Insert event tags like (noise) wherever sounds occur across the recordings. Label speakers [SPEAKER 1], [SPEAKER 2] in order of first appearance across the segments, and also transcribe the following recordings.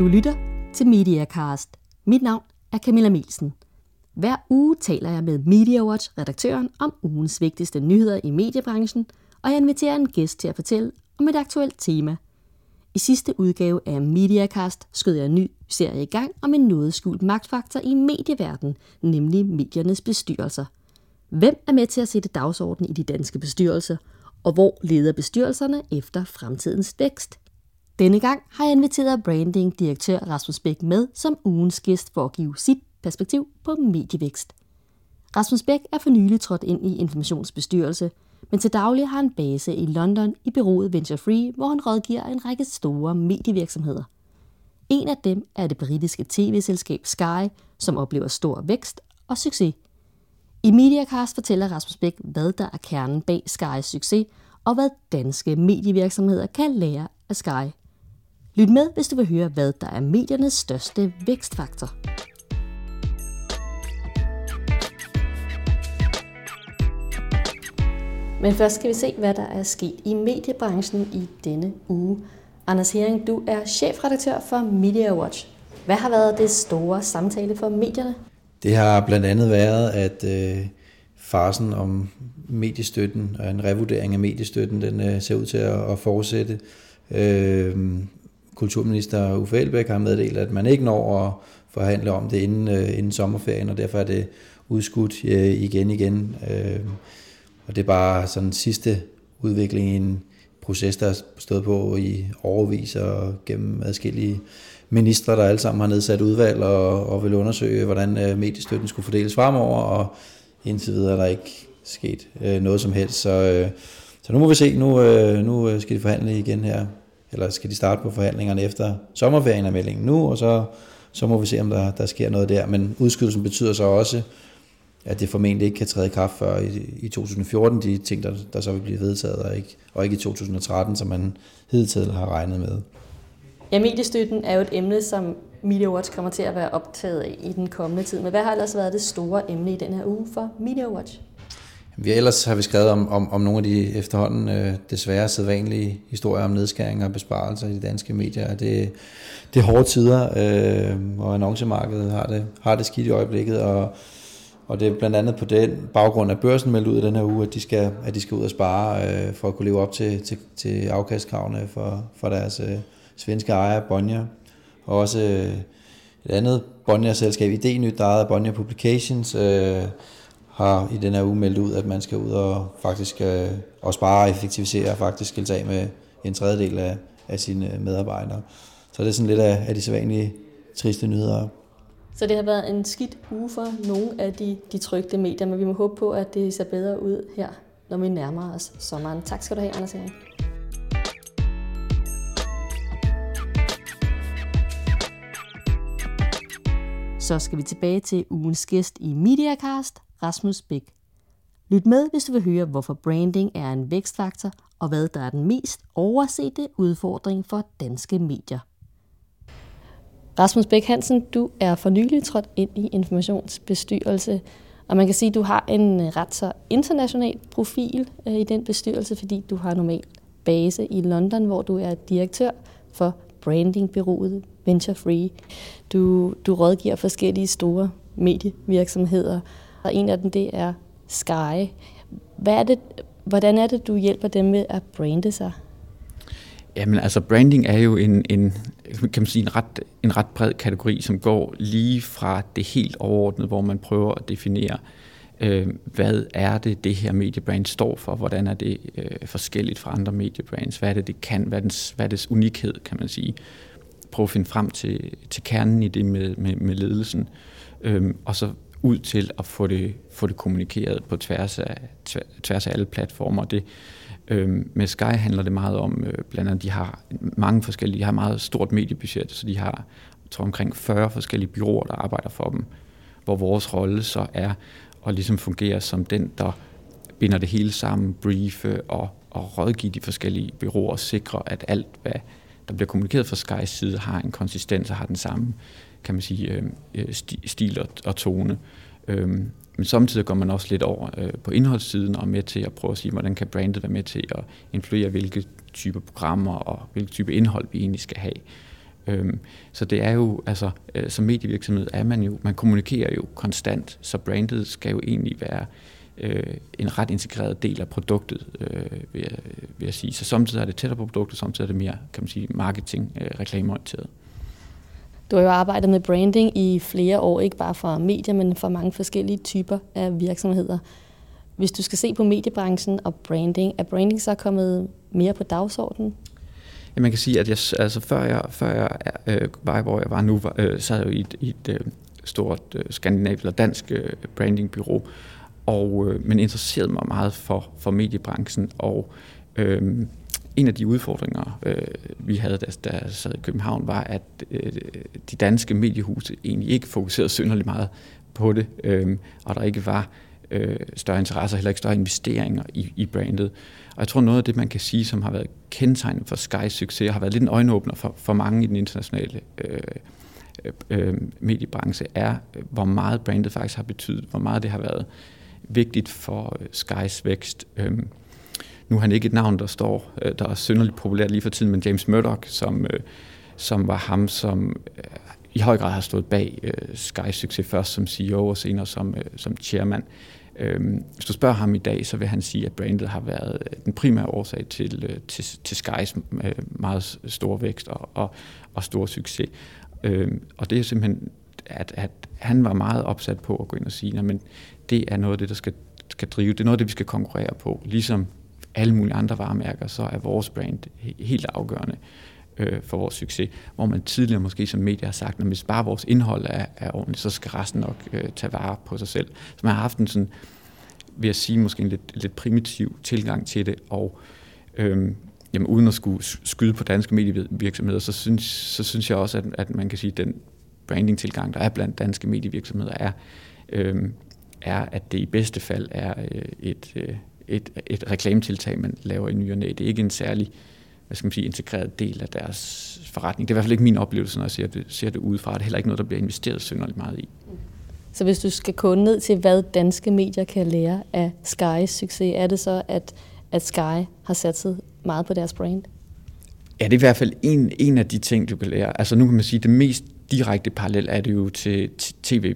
[SPEAKER 1] Du lytter til Mediacast. Mit navn er Camilla Melsen. Hver uge taler jeg med MediaWatch-redaktøren om ugens vigtigste nyheder i mediebranchen, og jeg inviterer en gæst til at fortælle om et aktuelt tema. I sidste udgave af Mediacast skød jeg en ny serie i gang om en noget skjult magtfaktor i medieverdenen, nemlig mediernes bestyrelser. Hvem er med til at sætte dagsordenen i de danske bestyrelser, og hvor leder bestyrelserne efter fremtidens vækst? Denne gang har jeg inviteret brandingdirektør Rasmus Bæk med som ugens gæst for at give sit perspektiv på medievækst. Rasmus Bæk er for nylig trådt ind i informationsbestyrelse, men til daglig har han base i London i bureauet Venture Free, hvor han rådgiver en række store medievirksomheder. En af dem er det britiske tv-selskab Sky, som oplever stor vækst og succes. I Mediacast fortæller Rasmus Bæk, hvad der er kernen bag Skys succes, og hvad danske medievirksomheder kan lære af Sky. Lyt med, hvis du vil høre, hvad der er mediernes største vækstfaktor. Men først skal vi se, hvad der er sket i mediebranchen i denne uge. Anders Hering, du er chefredaktør for Media Watch. Hvad har været det store samtale for medierne?
[SPEAKER 2] Det har blandt andet været, at øh, farsen om mediestøtten og en revurdering af mediestøtten, den øh, ser ud til at, at fortsætte. Øh, kulturminister Uffe Elbæk har meddelt, at man ikke når at forhandle om det inden, øh, inden sommerferien, og derfor er det udskudt øh, igen igen. Øh, og det er bare sådan en sidste udvikling i en proces, der har stået på i overvis og gennem adskillige ministre, der alle sammen har nedsat udvalg og, og vil undersøge, hvordan øh, mediestøtten skulle fordeles fremover, og indtil videre er der ikke sket øh, noget som helst. Så, øh, så nu må vi se, nu, øh, nu øh, skal de forhandle igen her, eller skal de starte på forhandlingerne efter sommerferien af meldingen nu, og så, så må vi se, om der, der sker noget der. Men udskydelsen betyder så også, at det formentlig ikke kan træde i kraft før i, i 2014, de ting, der, der så vil blive vedtaget, og ikke, og ikke i 2013, som man hidtil har regnet med.
[SPEAKER 1] Ja, mediestøtten er jo et emne, som Media Watch kommer til at være optaget af i den kommende tid. Men hvad har ellers været det store emne i den her uge for Media Watch?
[SPEAKER 2] Vi ellers har vi skrevet om, om, om nogle af de efterhånden øh, desværre sædvanlige historier om nedskæringer og besparelser i de danske medier. Det, det er hårde tider, øh, og annoncemarkedet har det, har det skidt i øjeblikket, og og det er blandt andet på den baggrund, at børsen meldte ud i den her uge, at de skal, at de skal ud og spare øh, for at kunne leve op til, til, til afkastkravene for, for deres øh, svenske ejer, Bonnier. Og også øh, et andet Bonnier-selskab, Idényt, der ejer Bonnier Publications, øh, har i den her uge meldt ud, at man skal ud og faktisk øh, og spare og effektivisere og faktisk skille af med en tredjedel af, af sine medarbejdere. Så det er sådan lidt af, af de sædvanlige triste nyheder
[SPEAKER 1] så det har været en skidt uge for nogle af de, de trygte medier, men vi må håbe på, at det ser bedre ud her, når vi nærmer os sommeren. Tak skal du have, Anders Henrik. Så skal vi tilbage til ugens gæst i Mediacast, Rasmus Bæk. Lyt med, hvis du vil høre, hvorfor branding er en vækstfaktor, og hvad der er den mest oversete udfordring for danske medier. Rasmus Bæk Hansen, du er for nylig trådt ind i informationsbestyrelse, og man kan sige, at du har en ret så international profil øh, i den bestyrelse, fordi du har normalt base i London, hvor du er direktør for brandingbyrået Venture Free. Du, du rådgiver forskellige store medievirksomheder, og en af dem det er Sky. Hvad er det, hvordan er det, du hjælper dem med at brande sig?
[SPEAKER 3] Jamen altså branding er jo en, en, kan man sige, en, ret, en ret bred kategori, som går lige fra det helt overordnede, hvor man prøver at definere, øh, øh, hvad er det, det her mediebrand står for, hvordan er det øh, forskelligt fra andre mediebrands, hvad er det, det kan, hvad er dens, hvad er dets unikhed, kan man sige. Prøve at finde frem til, til kernen i det med, med, med ledelsen, øh, og så ud til at få det, få det kommunikeret på tværs af, tværs af alle platformer. Det, Øh, med Sky handler det meget om, øh, blandt andet, de har mange forskellige, de har meget stort mediebudget, så de har jeg tror, omkring 40 forskellige byråer, der arbejder for dem, hvor vores rolle så er og ligesom fungere som den, der binder det hele sammen, briefe og, og rådgive de forskellige byråer og sikre, at alt, hvad der bliver kommunikeret fra Skys side, har en konsistens og har den samme, kan man sige, øhm, øh, stil og, og tone. Øhm, men samtidig går man også lidt over øh, på indholdssiden og med til at prøve at sige, hvordan kan brandet være med til at influere, hvilke typer programmer og hvilke type indhold vi egentlig skal have. Øhm, så det er jo, altså øh, som medievirksomhed er man jo, man kommunikerer jo konstant, så brandet skal jo egentlig være øh, en ret integreret del af produktet, øh, vil, jeg, vil jeg sige. Så samtidig er det tættere på produktet, samtidig er det mere, kan man sige, marketing, øh, reklameorienteret.
[SPEAKER 1] Du har jo arbejdet med branding i flere år, ikke bare for medier, men for mange forskellige typer af virksomheder. Hvis du skal se på mediebranchen og branding, er branding så kommet mere på dagsordenen?
[SPEAKER 3] Ja, man kan sige, at jeg, altså før jeg, før jeg øh, var, hvor jeg var nu, var, øh, sad jeg jo i et, i et øh, stort øh, skandinavisk eller dansk øh, brandingbyrå, og, øh, men interesserede mig meget for, for mediebranchen, og øh, en af de udfordringer, øh, vi havde, da, da jeg sad i København, var, at øh, de danske mediehuse egentlig ikke fokuserede synderligt meget på det, øh, og der ikke var øh, større interesser, heller ikke større investeringer i, i brandet. Og jeg tror noget af det, man kan sige, som har været kendetegnet for Sky's succes, har været lidt en øjenåbner for, for mange i den internationale øh, øh, øh mediebranche, er, øh, hvor meget brandet faktisk har betydet, hvor meget det har været vigtigt for øh, Skys vækst. Øh, nu er han ikke et navn, der står, der er synderligt populært lige for tiden, men James Murdoch, som, øh, som var ham, som øh, i høj grad har stået bag øh, Sky's succes først som CEO og senere som, øh, som chairman. Øhm, hvis du spørger ham i dag, så vil han sige, at brandet har været øh, den primære årsag til, øh, til, til Skys øh, meget store vækst og, og, og stor succes. Øhm, og det er simpelthen, at, at han var meget opsat på at gå ind og sige, at det er noget af det, der skal, skal drive, det er noget af det, vi skal konkurrere på. Ligesom alle mulige andre varemærker, så er vores brand helt afgørende øh, for vores succes. Hvor man tidligere måske som medie har sagt, at hvis bare vores indhold er, er ordentligt, så skal resten nok øh, tage vare på sig selv. Så man har haft en sådan, vil jeg sige, måske en lidt, lidt primitiv tilgang til det, og øh, jamen, uden at skulle skyde på danske medievirksomheder, så synes, så synes jeg også, at, at man kan sige, at den branding-tilgang, der er blandt danske medievirksomheder, er, øh, er at det i bedste fald er øh, et, øh, et, et reklametiltag, man laver i ny og næ. Det er ikke en særlig hvad skal man sige, integreret del af deres forretning. Det er i hvert fald ikke min oplevelse, når jeg ser det, ser det udefra. Det er heller ikke noget, der bliver investeret synderligt meget i.
[SPEAKER 1] Så hvis du skal gå ned til, hvad danske medier kan lære af Sky's succes, er det så, at, at Sky har satset meget på deres brand?
[SPEAKER 3] Ja, det er i hvert fald en, en af de ting, du kan lære. Altså nu kan man sige, at det mest direkte parallel er det jo til tv,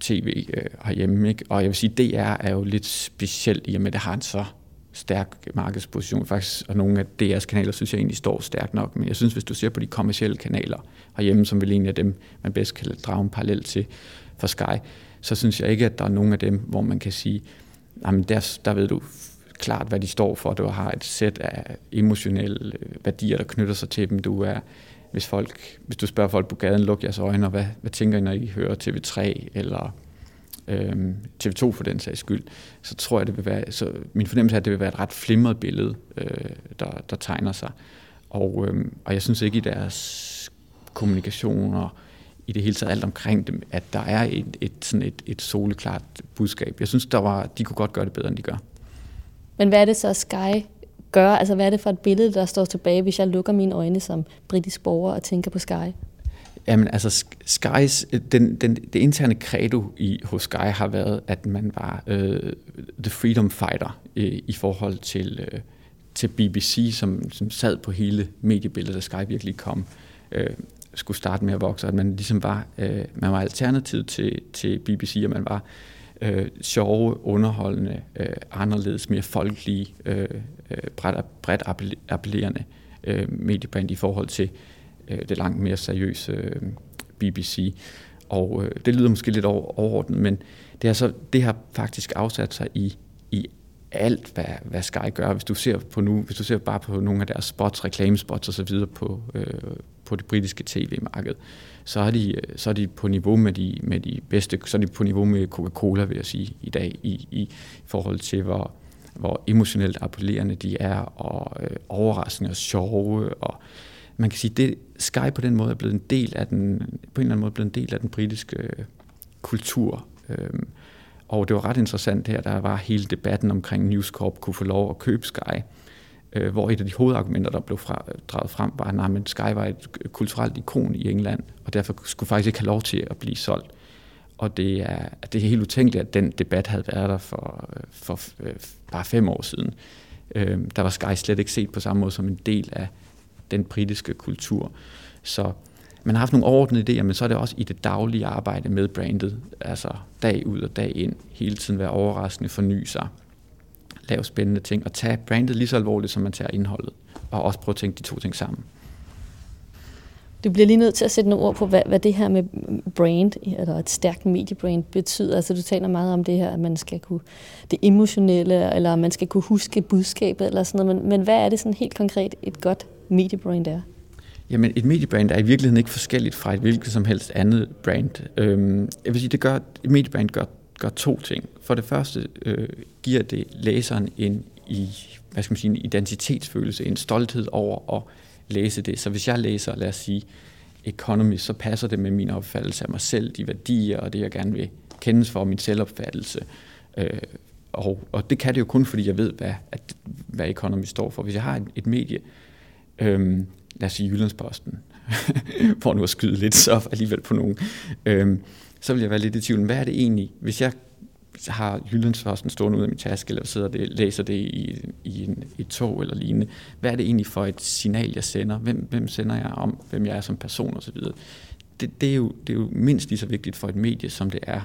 [SPEAKER 3] tv øh, herhjemme. Ikke? Og jeg vil sige, DR er jo lidt specielt i og med, at det har en så stærk markedsposition. Faktisk, og nogle af DR's kanaler synes jeg egentlig står stærkt nok, men jeg synes, hvis du ser på de kommercielle kanaler herhjemme, som vel en af dem, man bedst kan drage en parallel til for Sky, så synes jeg ikke, at der er nogen af dem, hvor man kan sige, jamen der, der ved du klart, hvad de står for. Du har et sæt af emotionelle øh, værdier, der knytter sig til dem. Du er, hvis, folk, hvis du spørger folk på gaden, luk jeres øjne, og hvad, hvad tænker I, når I hører TV3, eller øh, TV2 for den sags skyld, så tror jeg, det vil være, så min fornemmelse er, at det vil være et ret flimret billede, øh, der, der tegner sig. Og, øh, og jeg synes ikke i deres kommunikation og i det hele taget alt omkring dem, at der er et, et, sådan et, et soleklart budskab. Jeg synes, der var, de kunne godt gøre det bedre, end de gør.
[SPEAKER 1] Men hvad er det så, Sky gør? Altså, hvad er det for et billede, der står tilbage, hvis jeg lukker mine øjne som britisk borger og tænker på Sky?
[SPEAKER 3] Jamen altså, Skys, den, den, det interne credo i, hos Sky har været, at man var øh, the freedom fighter øh, i forhold til, øh, til BBC, som, som sad på hele mediebilledet, da Sky virkelig kom, øh, skulle starte med at vokse, at man ligesom var, øh, man var alternativ til, til BBC, og man var øh, sjove, underholdende, øh, anderledes, mere folkelige, øh, øh bredt, bredt appellerende øh, mediebrand i forhold til øh, det langt mere seriøse øh, BBC. Og øh, det lyder måske lidt over, overordnet, men det, er så, det har faktisk afsat sig i, i alt, hvad, hvad Sky gør. Hvis du ser på nu, hvis du ser bare på nogle af deres spots, reklamespots og så videre på, øh, på det britiske tv-marked, så er de, så er de på niveau med de, med de bedste, så er de på niveau med Coca-Cola, vil jeg sige, i dag, i, i forhold til, hvor, hvor emotionelt appellerende de er, og øh, overraskende og sjove, og man kan sige, det Sky på den måde er blevet en del af den, på en eller anden måde blevet en del af den britiske øh, kultur. Øhm, og det var ret interessant her, der var hele debatten omkring News Corp kunne få lov at købe Sky, øh, hvor et af de hovedargumenter, der blev fra, draget frem, var, at Sky var et kulturelt ikon i England, og derfor skulle faktisk ikke have lov til at blive solgt. Og det er, det er helt utænkeligt, at den debat havde været der for, øh, for, for bare fem år siden. Øh, der var Sky slet ikke set på samme måde som en del af den britiske kultur. Så, man har haft nogle overordnede idéer, men så er det også i det daglige arbejde med brandet, altså dag ud og dag ind, hele tiden være overraskende, forny sig, lave spændende ting, og tage brandet lige så alvorligt, som man tager indholdet, og også prøve at tænke de to ting sammen.
[SPEAKER 1] Du bliver lige nødt til at sætte nogle ord på, hvad, hvad det her med brand, eller et stærkt mediebrand betyder. Altså du taler meget om det her, at man skal kunne det emotionelle, eller man skal kunne huske budskabet, eller sådan noget. Men, men hvad er det sådan helt konkret, et godt mediebrand er?
[SPEAKER 3] Jamen, et mediebrand er i virkeligheden ikke forskelligt fra et hvilket som helst andet brand. Øhm, jeg vil sige, det gør, et mediebrand gør, gør to ting. For det første øh, giver det læseren en, i, hvad skal man sige, en identitetsfølelse, en stolthed over at læse det. Så hvis jeg læser, lad os sige, Economist, så passer det med min opfattelse af mig selv, de værdier og det, jeg gerne vil kendes for, min selvopfattelse. Øh, og, og det kan det jo kun, fordi jeg ved, hvad, at, hvad Economist står for. Hvis jeg har et, et medie, øhm, lad os sige Jyllandsposten, (laughs) for nu at skyde lidt så alligevel på nogen, øhm, så vil jeg være lidt i tvivl. Hvad er det egentlig, hvis jeg har Jyllandsposten stående ud af min taske, eller sidder det, læser det i, i en, et tog eller lignende. Hvad er det egentlig for et signal, jeg sender? Hvem, hvem sender jeg om, hvem jeg er som person osv.? Det, det, er jo, det er jo mindst lige så vigtigt for et medie, som det er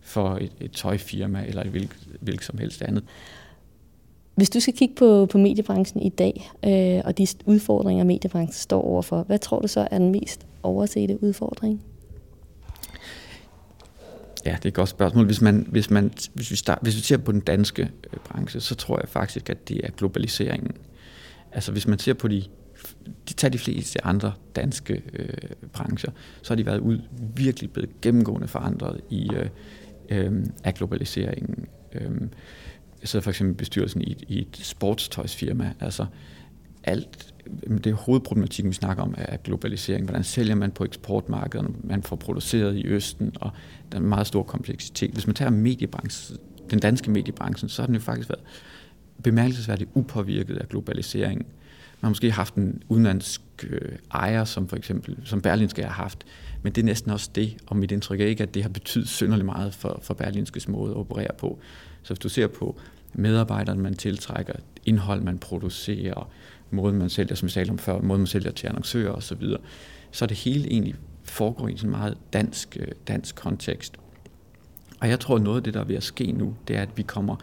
[SPEAKER 3] for et, et tøjfirma eller et hvilket, hvilket som helst andet.
[SPEAKER 1] Hvis du skal kigge på, på mediebranchen i dag, øh, og de udfordringer, mediebranchen står overfor, hvad tror du så er den mest oversete udfordring?
[SPEAKER 3] Ja, det er et godt spørgsmål. Hvis, man, hvis, man, hvis, vi, start, hvis vi ser på den danske øh, branche, så tror jeg faktisk, at det er globaliseringen. Altså hvis man ser på de, de tager de fleste andre danske øh, brancher, så har de været ud virkelig blevet gennemgående forandret i, øh, øh, af globaliseringen. Øh, jeg sidder for eksempel i bestyrelsen i et, i et sportstøjsfirma. Altså alt, det er hovedproblematikken, vi snakker om, er globalisering. Hvordan sælger man på eksportmarkederne? Man får produceret i Østen, og der er en meget stor kompleksitet. Hvis man tager mediebranchen, den danske mediebranchen, så har den jo faktisk været bemærkelsesværdigt upåvirket af globaliseringen. Man har måske haft en udenlandsk øh, ejer, som for eksempel, som Berlinske har haft, men det er næsten også det, og mit indtryk er ikke, at det har betydet synderligt meget for, for Berlinskes måde at operere på. Så hvis du ser på medarbejderne, man tiltrækker, indhold, man producerer, måden man sælger, som vi talte om før, måden man sælger til annoncører osv., så, så er det hele egentlig foregår i en meget dansk, øh, dansk kontekst. Og jeg tror, noget af det, der er ved at ske nu, det er, at vi kommer...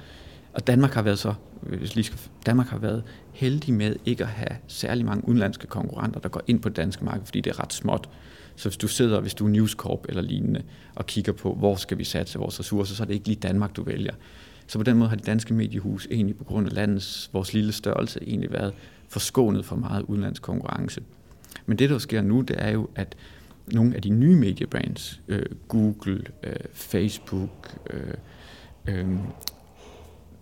[SPEAKER 3] Og Danmark har været så... Øh, hvis lige skal, Danmark har været heldig med ikke at have særlig mange udenlandske konkurrenter, der går ind på det danske marked, fordi det er ret småt. Så hvis du sidder, hvis du er News Corp eller lignende, og kigger på, hvor skal vi satse vores ressourcer, så er det ikke lige Danmark, du vælger. Så på den måde har det danske mediehus egentlig på grund af landets, vores lille størrelse, egentlig været forskånet for meget udenlandsk konkurrence. Men det, der sker nu, det er jo, at nogle af de nye mediebrands, øh, Google, øh, Facebook, øh, øh,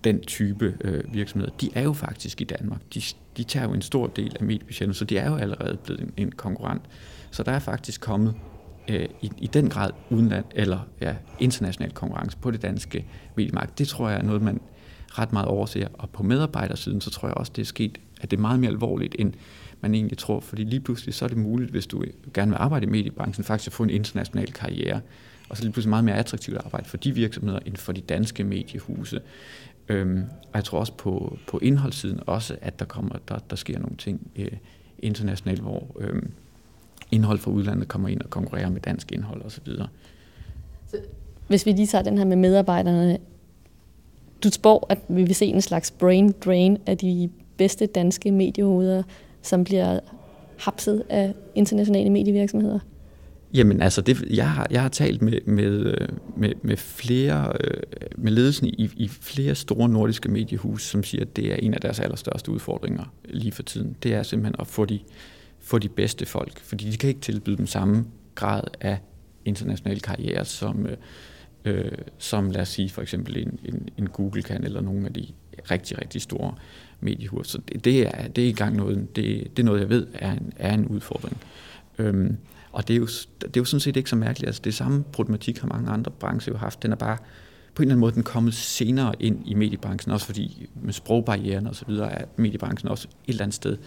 [SPEAKER 3] den type øh, virksomheder, de er jo faktisk i Danmark. De, de tager jo en stor del af mediebudgettet, så de er jo allerede blevet en, en konkurrent. Så der er faktisk kommet øh, i, i den grad udenland, eller ja, international konkurrence på det danske mediemarked. Det tror jeg er noget, man ret meget overser. Og på medarbejdersiden, så tror jeg også, det er sket, at det er meget mere alvorligt, end man egentlig tror. Fordi lige pludselig, så er det muligt, hvis du gerne vil arbejde i mediebranchen, faktisk at få en international karriere. Og så lige pludselig meget mere attraktivt at arbejde for de virksomheder, end for de danske mediehuse. Øhm, og jeg tror også på, på indholdssiden også, at der, kommer, der, der sker nogle ting øh, internationalt, hvor øhm, indhold fra udlandet kommer ind og konkurrerer med dansk indhold osv.
[SPEAKER 1] Hvis vi lige tager den her med medarbejderne, du spår, at vi vil se en slags brain drain af de bedste danske mediehoveder, som bliver hapset af internationale medievirksomheder?
[SPEAKER 3] Jamen altså, det, jeg, har, jeg har talt med, med, øh, med, med flere, øh, med ledelsen i, i flere store nordiske mediehus, som siger, at det er en af deres allerstørste udfordringer lige for tiden. Det er simpelthen at få de, få de bedste folk, fordi de kan ikke tilbyde den samme grad af international karriere, som, øh, øh, som lad os sige for eksempel en, en, en Google kan, eller nogle af de rigtig, rigtig store mediehus. Så det, det, er, det er i gang noget, det, det er noget, jeg ved er en, er en udfordring. Øhm, og det er, jo, det er jo sådan set ikke så mærkeligt. Altså, det samme problematik har mange andre brancher jo haft. Den er bare på en eller anden måde den kommet senere ind i mediebranchen, også fordi med sprogbarrieren og så videre er mediebranchen også et eller andet sted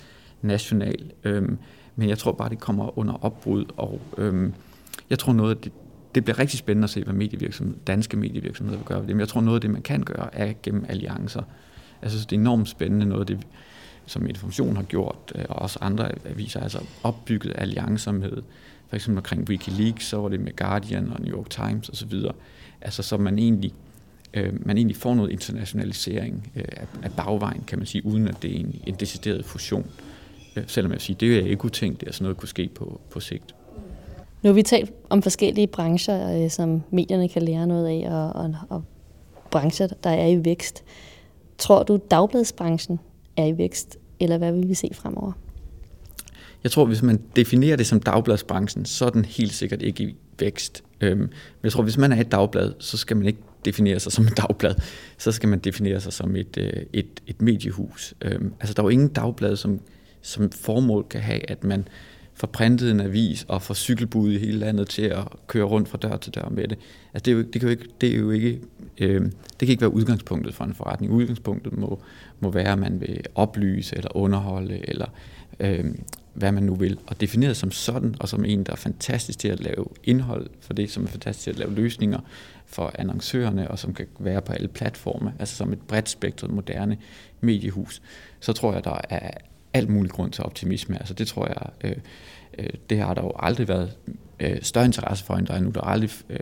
[SPEAKER 3] national. Øhm, men jeg tror bare, det kommer under opbrud, og øhm, jeg tror noget af det, det bliver rigtig spændende at se, hvad medievirksomheder, danske medievirksomheder vil gøre ved det. Men jeg tror noget af det, man kan gøre, er gennem alliancer. Jeg synes, det er enormt spændende noget af det, som Information har gjort, øh, og også andre aviser, altså opbygget alliancer med, for eksempel omkring Wikileaks, så var det med Guardian og New York Times osv. Altså så man egentlig, øh, man egentlig får noget internationalisering øh, af, af bagvejen, kan man sige, uden at det er en, en decideret fusion. Øh, selvom jeg siger, det er ikke utænkt, at sådan noget kunne ske på, på sigt.
[SPEAKER 1] Nu har vi talt om forskellige brancher, øh, som medierne kan lære noget af, og, og, og brancher, der er i vækst. Tror du, dagbladsbranchen er i vækst, eller hvad vil vi se fremover?
[SPEAKER 3] Jeg tror, hvis man definerer det som dagbladsbranchen, så er den helt sikkert ikke i vækst. Øhm, men jeg tror, hvis man er et dagblad, så skal man ikke definere sig som et dagblad. Så skal man definere sig som et, øh, et, et mediehus. Øhm, altså, der er jo ingen dagblad, som, som formål kan have, at man får printet en avis og får cykelbud i hele landet til at køre rundt fra dør til dør med det. Altså, det, er jo, det, kan jo ikke, det er jo ikke, øh, det kan ikke være udgangspunktet for en forretning. Udgangspunktet må, må være, at man vil oplyse eller underholde eller øh, hvad man nu vil. Og defineret som sådan, og som en, der er fantastisk til at lave indhold for det, som er fantastisk til at lave løsninger for annoncørerne, og som kan være på alle platforme, altså som et bredt spektret moderne mediehus, så tror jeg, der er alt mulig grund til optimisme. Altså det tror jeg, øh, øh, det har der jo aldrig været øh, større interesse for, end der er nu. Der har aldrig øh,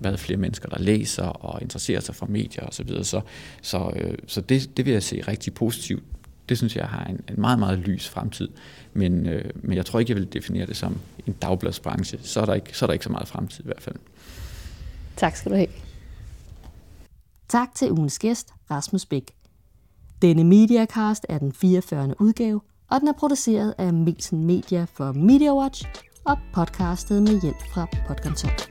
[SPEAKER 3] været flere mennesker, der læser og interesserer sig for medier osv. Så, videre. så, så, øh, så det, det vil jeg se rigtig positivt. Det synes jeg har en, en meget, meget lys fremtid. Men, øh, men jeg tror ikke, jeg vil definere det som en dagbladsbranche. Så er der ikke så, er der ikke så meget fremtid i hvert fald.
[SPEAKER 1] Tak skal du have. Tak til ugens gæst, Rasmus Bæk. Denne Mediacast er den 44. udgave, og den er produceret af Milsen Media for MediaWatch og podcastet med hjælp fra Podconsult.